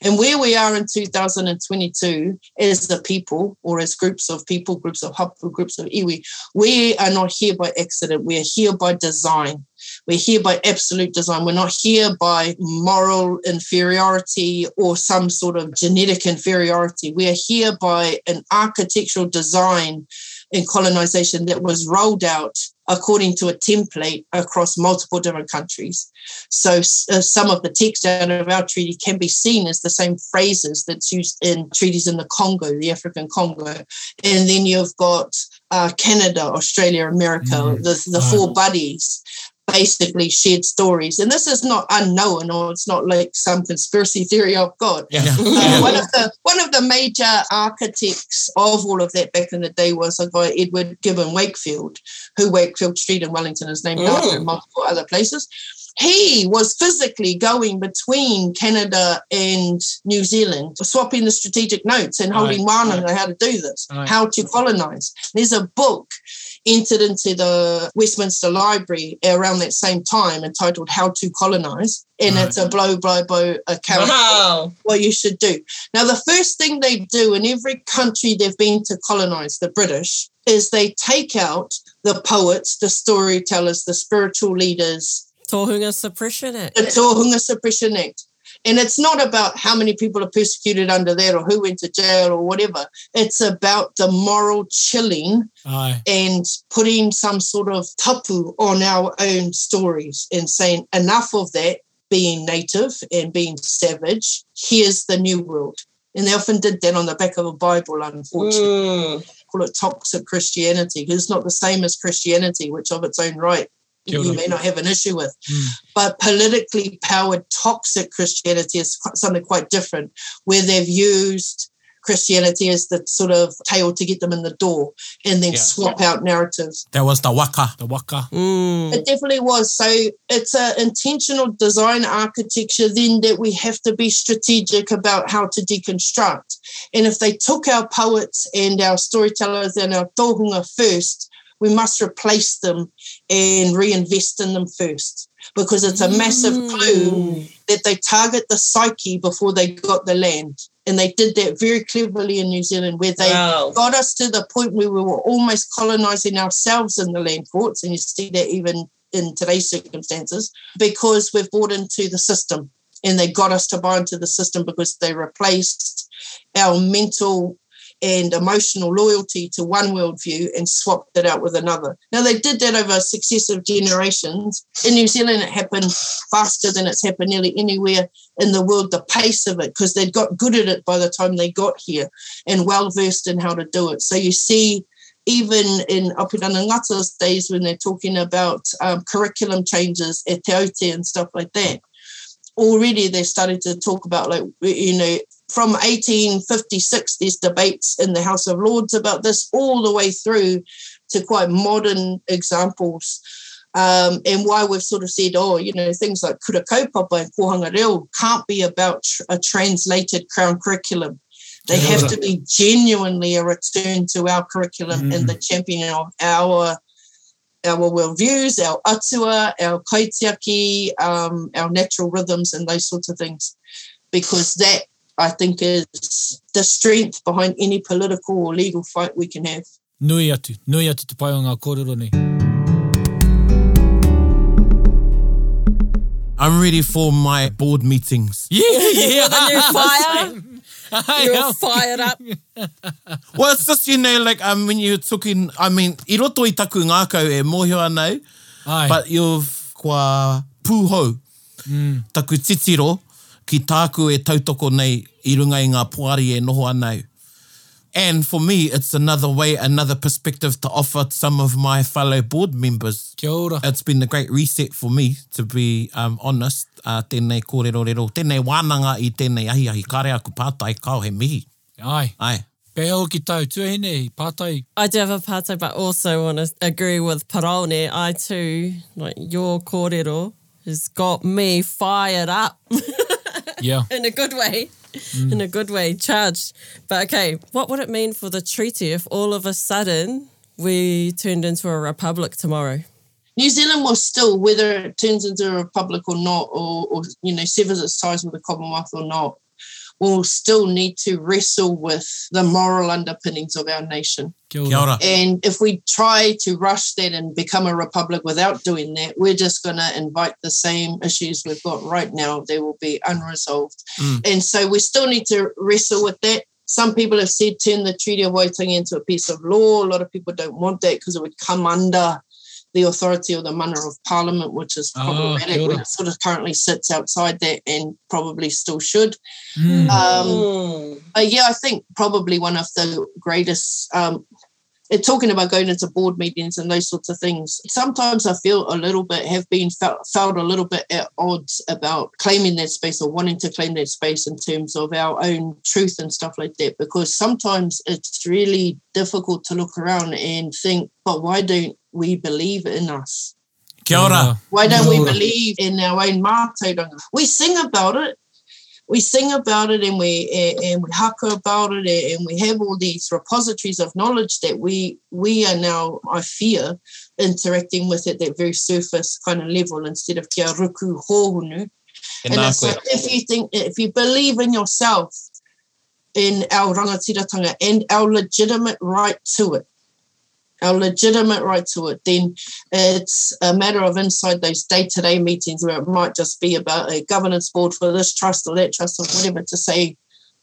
And where we are in 2022 as the people, or as groups of people, groups of hapu, groups of iwi, we are not here by accident. We are here by design. We're here by absolute design. We're not here by moral inferiority or some sort of genetic inferiority. We are here by an architectural design in colonization that was rolled out according to a template across multiple different countries. So uh, some of the text out of our treaty can be seen as the same phrases that's used in treaties in the Congo, the African Congo. And then you've got uh, Canada, Australia, America, mm. the, the four buddies basically shared stories. And this is not unknown or it's not like some conspiracy theory of God. Yeah. Uh, one of the one of the major architects of all of that back in the day was a guy Edward Gibbon Wakefield, who Wakefield Street in Wellington is named mm. after and multiple other places. He was physically going between Canada and New Zealand, swapping the strategic notes and holding right. on right. how to do this, right. how to colonize. There's a book entered into the Westminster Library around that same time entitled How to Colonize. And right. it's a blow by blow account wow. of what you should do. Now, the first thing they do in every country they've been to colonize, the British, is they take out the poets, the storytellers, the spiritual leaders. Tohunga Suppression Act. The Tohunga Suppression Act. And it's not about how many people are persecuted under that or who went to jail or whatever. It's about the moral chilling Aye. and putting some sort of tapu on our own stories and saying enough of that being native and being savage. Here's the new world. And they often did that on the back of a Bible, unfortunately. Mm. Call it toxic Christianity because it's not the same as Christianity, which of its own right you may not have an issue with. Mm. But politically powered toxic Christianity is something quite different, where they've used Christianity as the sort of tail to get them in the door and then yeah. swap out narratives. That was the waka. The waka. Mm. It definitely was. So it's an intentional design architecture then that we have to be strategic about how to deconstruct. And if they took our poets and our storytellers and our tohunga first, we must replace them and reinvest in them first because it's a massive clue mm. that they target the psyche before they got the land. And they did that very cleverly in New Zealand, where they wow. got us to the point where we were almost colonizing ourselves in the land courts. And you see that even in today's circumstances, because we've bought into the system and they got us to buy into the system because they replaced our mental and emotional loyalty to one worldview and swapped it out with another. Now, they did that over successive generations. In New Zealand, it happened faster than it's happened nearly anywhere in the world, the pace of it, because they'd got good at it by the time they got here and well versed in how to do it. So you see, even in Apirana Ngata's days when they're talking about um, curriculum changes at and stuff like that, already they started to talk about like you know from 1856, there's debates in the House of Lords about this, all the way through to quite modern examples. Um, and why we've sort of said, oh, you know, things like kura kaupapa and kohanga reo can't be about a translated crown curriculum. They have to be genuinely a return to our curriculum mm. and the championing of our our worldviews, our atua, our kaitiaki, um, our natural rhythms, and those sorts of things, because that I think is the strength behind any political or legal fight we can have. Nui atu, nui atu te pai o ngā kōrero nei. I'm ready for my board meetings. Yeah, yeah. When you're fired, you're fired up. well, it's just, you know, like um, when you're talking, I mean, i roto i taku ngākau e mōhio anau, Ai. but you've kua pūhou, mm. taku titiro, ki tāku e tautoko nei i runga i ngā puari e noho anau. And for me, it's another way, another perspective to offer some of my fellow board members. Kia ora. It's been a great reset for me, to be um, honest. Uh, tēnei kōrero rero, tēnei wānanga i tēnei ahi ahi, kare aku pātai, kao he mihi. Ai. Ai. Pēo ki tau, tuahine, pātai. I do have a pātai, but also want to agree with Paraone. I too, like your kōrero, has got me fired up. Yeah. in a good way. Mm. In a good way, charged. But okay, what would it mean for the treaty if all of a sudden we turned into a republic tomorrow? New Zealand will still, whether it turns into a republic or not, or, or you know, severs its ties with the Commonwealth or not, will still need to wrestle with the moral underpinnings of our nation. Kia ora. Kia ora. And if we try to rush that and become a republic without doing that, we're just going to invite the same issues we've got right now. They will be unresolved. Mm. And so we still need to wrestle with that. Some people have said turn the Treaty of Waitangi into a piece of law. A lot of people don't want that because it would come under the authority or the mana of parliament, which is Oh, problematic. kia it sort of currently sits outside that and probably still should. Mm. Um, Mm. uh, yeah, I think probably one of the greatest. Um, uh, talking about going into board meetings and those sorts of things. Sometimes I feel a little bit have been felt, felt a little bit at odds about claiming that space or wanting to claim that space in terms of our own truth and stuff like that. Because sometimes it's really difficult to look around and think, but why don't we believe in us? Kia ora. Why don't we Kia ora. believe in our own mātauranga? We sing about it. We sing about it and we and- we haka about it and we have all these repositories of knowledge that we we are now, I fear, interacting with at that very surface kind of level instead of kia ruku hohunu. And it's like if you think if you believe in yourself, in our rangatiratanga and our legitimate right to it, our legitimate right to it, then it's a matter of inside those day-to-day meetings where it might just be about a governance board for this trust or that trust or whatever to say,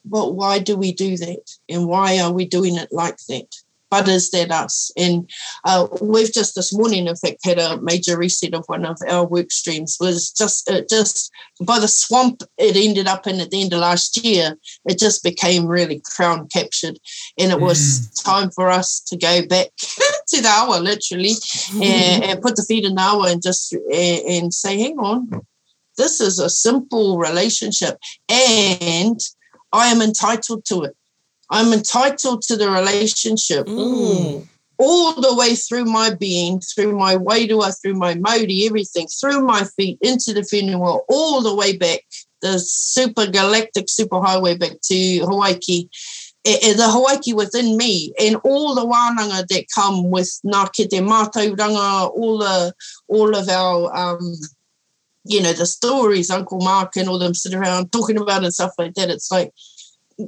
but why do we do that? And why are we doing it like that? But is that us? And uh, we've just this morning, in fact, had a major reset of one of our work streams. Was just it just by the swamp it ended up in at the end of last year. It just became really crown captured, and it was time for us to go back to the hour, literally, and, and put the feet in the hour and just and, and say, hang on, this is a simple relationship, and I am entitled to it. I'm entitled to the relationship Mm. all the way through my being, through my wairua, through my mauri, everything, through my feet, into the whenua, all the way back, the super galactic superhighway back to Hawaiki. Eh, eh, the Hawaiki within me and all the wānanga that come with nā ke te mātauranga, all the all of our um, you know, the stories Uncle Mark and all them sit around talking about and stuff like that. It's like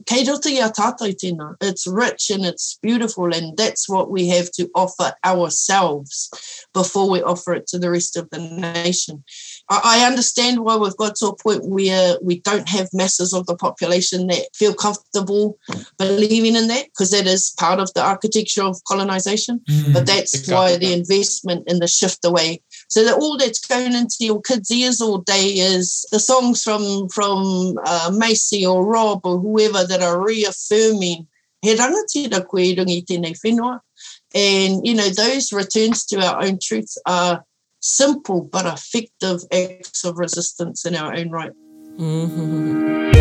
kei roto i a tēnā. It's rich and it's beautiful, and that's what we have to offer ourselves before we offer it to the rest of the nation. I I understand why we've got to a point where we don't have masses of the population that feel comfortable believing in that, because that is part of the architecture of colonization. Mm. But that's why the investment in the shift away. So that all that's going into your kids' ears all day is the songs from from uh, Maisey or Rob or whoever that are reaffirming he rangatira koe rungi tēnei whenua. And, you know, those returns to our own truths are simple but effective acts of resistance in our own right. Mhm.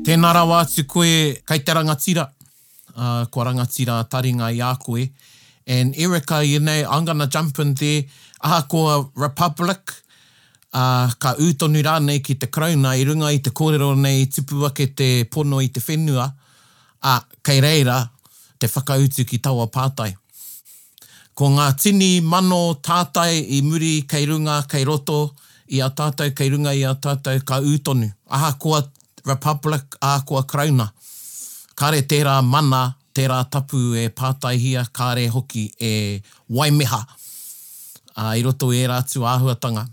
Tēnā rā atu koe, kei te rangatira. Uh, ko rangatira taringa i a koe. And Erica, you know, I'm going to jump in there. Aha Republic, uh, ka ūtonu rā nei ki te krauna i runga i te kōrero nei tupu ake te pono i te whenua. A, kei reira, te whakautu ki taua pātai. Ko ngā tini mano tātai i muri kei runga, kei roto, i a tātou, kei runga i a tātou, ka ūtonu. Aha koa Republic, a kua Krauna. Kare tērā mana, tērā tapu e pātaihia, kare hoki e waimeha. Uh, I roto e rātu āhuatanga.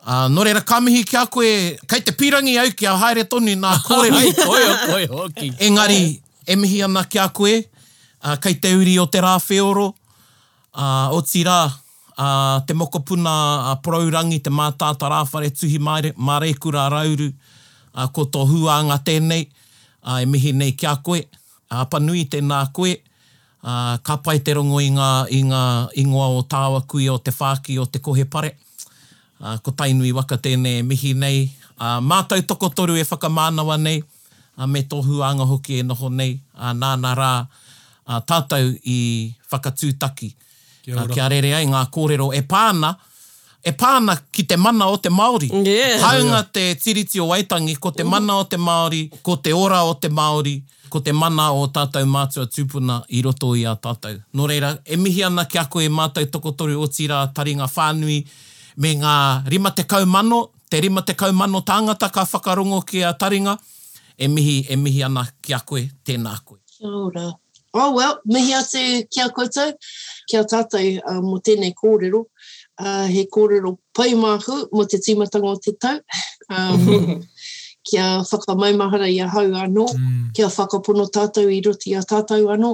Uh, no reira, ka mihi kia koe, kei te pirangi au ki a haere tonu nā kōrero. Ai, koe o koe hoki. Engari, e mihi ana kia koe, uh, kei te uri o te rā whioro, uh, o tira, uh, te mokopuna uh, poraurangi, te mātāta rāwhare tuhi mare, marekura rauru, uh, ko tō huanga tēnei, uh, e mihi nei kia koe, uh, panui tēnā koe, uh, ka pai te rongo i ngā, i ngā ingoa o tāwa kui o te whāki o te kohe pare, uh, ko tainui waka tēnei e mihi nei, uh, mātou toko toru e whakamānawa nei, uh, me tō huanga hoki e noho nei, uh, nāna rā, uh, tātou i whakatūtaki. Kia Uh, ora. kia rere ai ngā kōrero. E pāna, e pāna ki te mana o te Māori. Yeah. Haunga te tiriti o Waitangi, ko te mana o te Māori, ko te ora o te Māori, ko te mana o tātou mātua tūpuna i roto i a tātou. Nō reira, e mihi ana ki a koe mātou tokotoru o tira taringa whānui me ngā rima te kaumano, te rima te kaumano tāngata ka whakarongo ki a taringa, e mihi, e mihi ana ki a koe, tēnā koe. Kia ora. Oh well, mihi atu kia koutou, kia tātou uh, mo tēnei kōrero. Uh, he kōrero paumāhu mo te tīmatanga o te tau. Um, kia whakamaumahara i a hau anō, Mm. kia whakapono tātou i roti a tātou anō.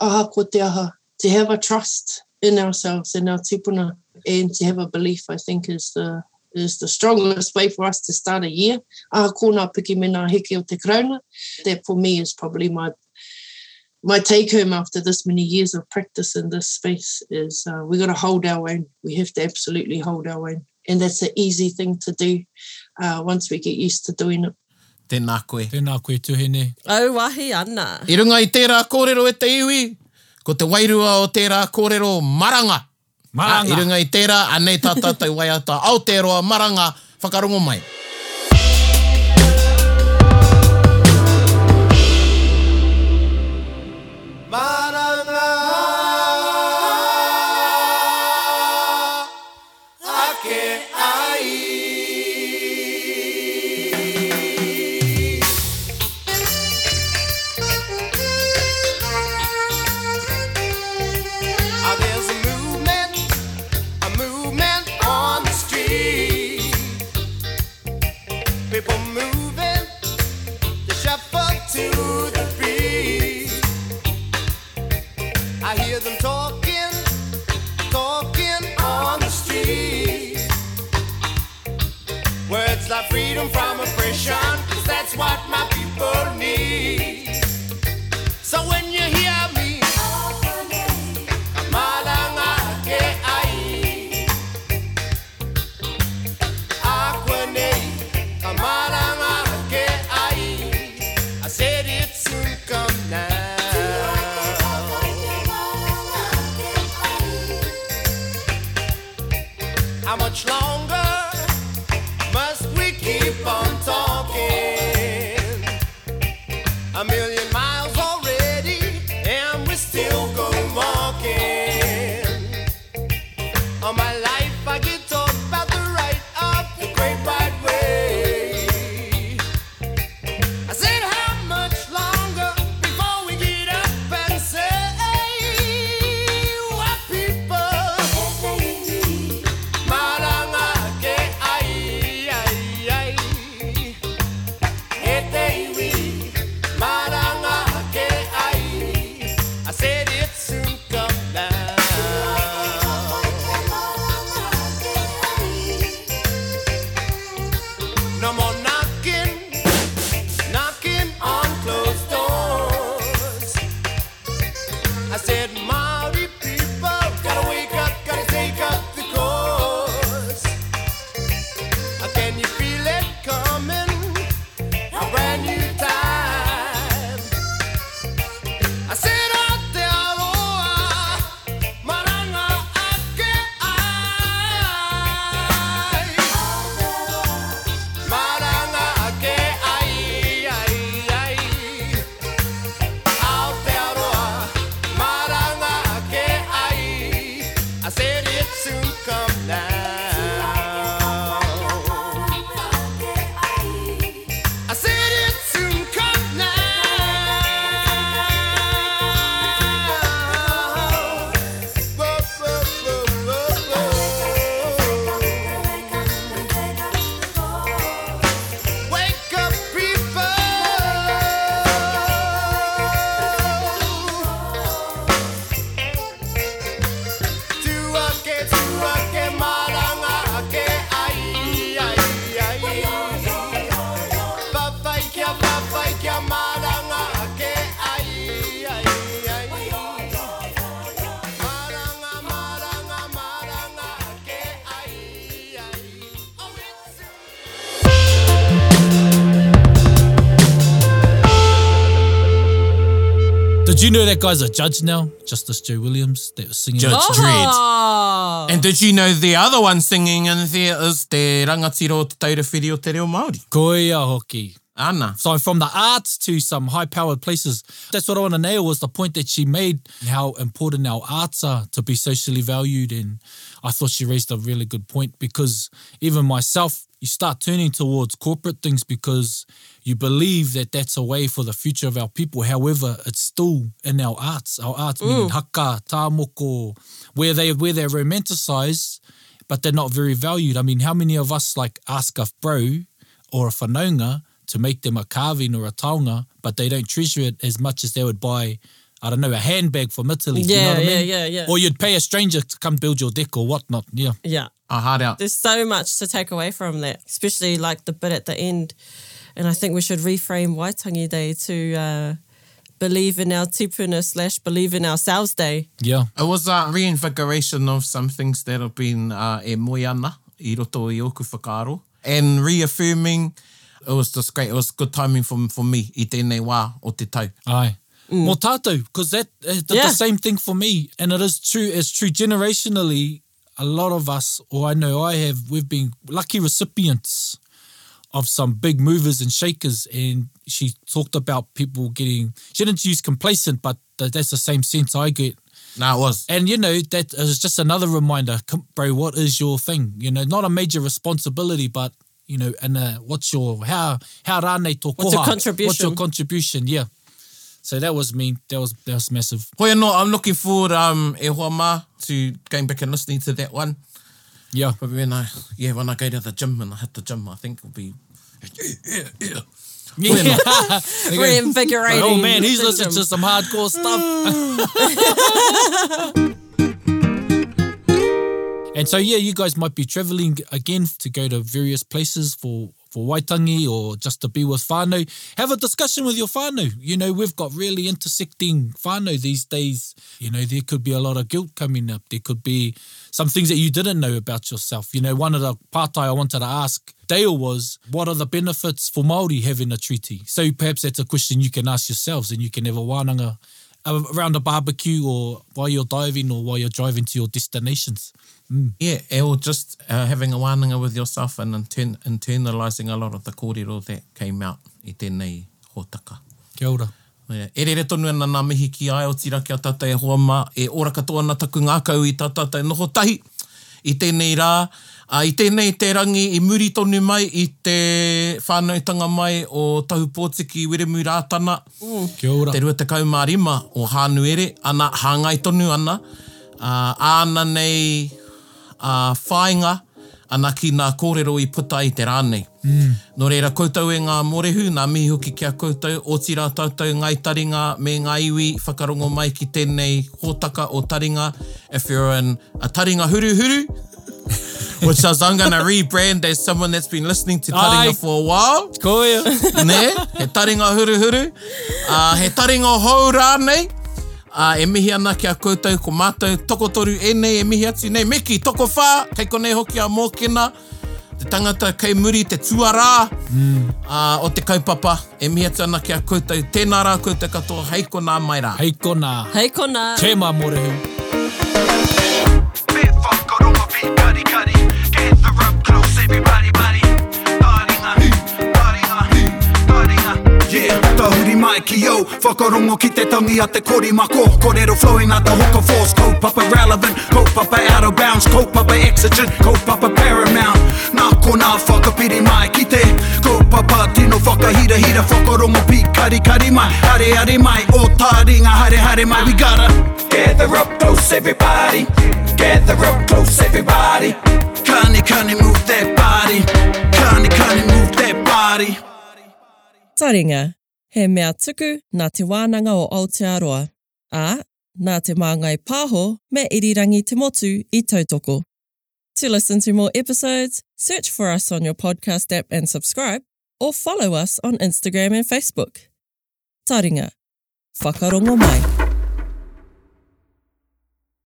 Aha ko te aha. To have a trust in ourselves, in our tupuna, and to have a belief, I think, is the is the strongest way for us to start a year. Aha ko nā piki me nā heke o te krauna. That for me is probably my my take home after this many years of practice in this space is uh, we got to hold our own. We have to absolutely hold our own. And that's an easy thing to do uh, once we get used to doing it. Tēnā koe. Tēnā koe tuhene. Au wahi ana. I runga i tērā kōrero e te iwi, ko te wairua o tērā kōrero maranga. Maranga. Ah, I runga i tērā, anei tā tātou waiata, Aotearoa maranga, whakarongo mai. Ah, freedom from oppression, 'cause that's what my people need. You know that guy's a judge now? Justice Joe Williams that was singing. Judge. Dread. Oh. And did you know the other one singing in there is te rangatiro te taurewhiri o te reo Māori? Koia hoki. Ana. So from the arts to some high-powered places. That's what I want to nail was the point that she made, how important our arts are to be socially valued. And I thought she raised a really good point because even myself, you start turning towards corporate things because you believe that that's a way for the future of our people. However, it's still in our arts. Our arts meaning mm. haka, tāmoko, where, they, where they're romanticised, but they're not very valued. I mean, how many of us like ask a bro or a whanaunga to make them a carving or a taonga, but they don't treasure it as much as they would buy, I don't know, a handbag from Italy. you know Yeah, what I yeah, mean? yeah, yeah. Or you'd pay a stranger to come build your deck or whatnot. Yeah. Yeah. A hard out. There's so much to take away from that, especially like the bit at the end. And I think we should reframe Waitangi Day to uh, believe in our tipuna slash believe in ourselves day. Yeah. It was a reinvigoration of some things that have been uh, e moi ana i roto i oku whakaaro. And reaffirming, it was just great. It was good timing for, for me i tēnei wā o te tau. Aye. Mm. Mō tātou, because that uh, did Yeah. the same thing for me. And it is true, it's true generationally, a lot of us, or I know I have, we've been lucky recipients of some big movers and shakers. And she talked about people getting, she didn't use complacent, but th- that's the same sense I get. No, it was. And you know, that is just another reminder, bro, what is your thing? You know, not a major responsibility, but you know, and uh, what's your how how rānei tō What's your koha? What's your contribution? contribution? Yeah. So that was me. That was that was massive. Hoi anō, I'm looking forward, um, e hoa mā, to going back and listening to that one. Yeah. But when I, yeah, when I go to the gym and I hit the gym, I think it'll be, yeah, yeah. Yeah. Reinvigorating. oh man, he's listening to some hardcore stuff. and so yeah, you guys might be traveling again to go to various places for for waitangi or just to be with whānau. Have a discussion with your whānau. You know, we've got really intersecting whānau these days. You know, there could be a lot of guilt coming up. There could be some things that you didn't know about yourself. You know, one of the part I wanted to ask Dale was, what are the benefits for Māori having a treaty? So perhaps that's a question you can ask yourselves and you can have a wānanga around a barbecue or while you're diving or while you're driving to your destinations. Yeah, or just uh, having a wānanga with yourself and intern- internalising a lot of the kōrero that came out i tēnei hōtaka. Kia ora. Yeah. E rere tonu ana ngā mihi ki ai o tira ki a tata e hoa mā, e ora katoa na taku ngā kau i tā tata e noho tahi. I tēnei rā, a, i tēnei te rangi i muri tonu mai i te whānautanga mai o Tahu Pōtiki i Wiremu Rātana. Kia ora. Te rua te kaumā rima o Hānuere, ana hāngai tonu ana, uh, āna nei uh, whāinga, ana ki ngā kōrero i puta i te rānei. Mm. Nō reira, koutou e ngā morehu, ngā mihi hoki kia koutou, o tira tātou ngai taringa me ngā iwi, whakarongo mai ki tēnei hōtaka o taringa. If you're in a taringa huru huru, which is, I'm going to rebrand as someone that's been listening to taringa Ai. for a while. Koia. ne? He taringa huru huru. Uh, he taringa hou rānei. Uh, e mihi ana ki a koutou ko mātou toko toru e nei e mihi atu nei. Meki, toko whā, kei konei hoki a mōkena. Te tangata kei muri, te tuarā mm. uh, o te kaupapa. E mihi atu ana ki a koutou. Tēnā rā koutou katoa, hei ko nā mai rā. Hei kona. Hei kona. Te mā morehu. Yeah, mai ki yo Whakarongo ki te tangi a te kori mako. Korero flowing a te hoka force Kaupapa relevant, kaupapa out of bounds Kaupapa exigent, kaupapa paramount. Nā ko nā whakapiri mai ki te Kaupapa tino whakahira hira Whakarongo pi kari kari mai Hare hare mai, o taringa hare hare mai We gotta gather up close everybody. Gather up close everybody. Kani kani move that body. Kani kani move that body. Taringa, he mea tuku nā te wānanga o Aotearoa, ā, nā te māngai pāho me irirangi te motu i tautoko. To listen to more episodes, search for us on your podcast app and subscribe, or follow us on Instagram and Facebook. Taringa, whakarongo mai.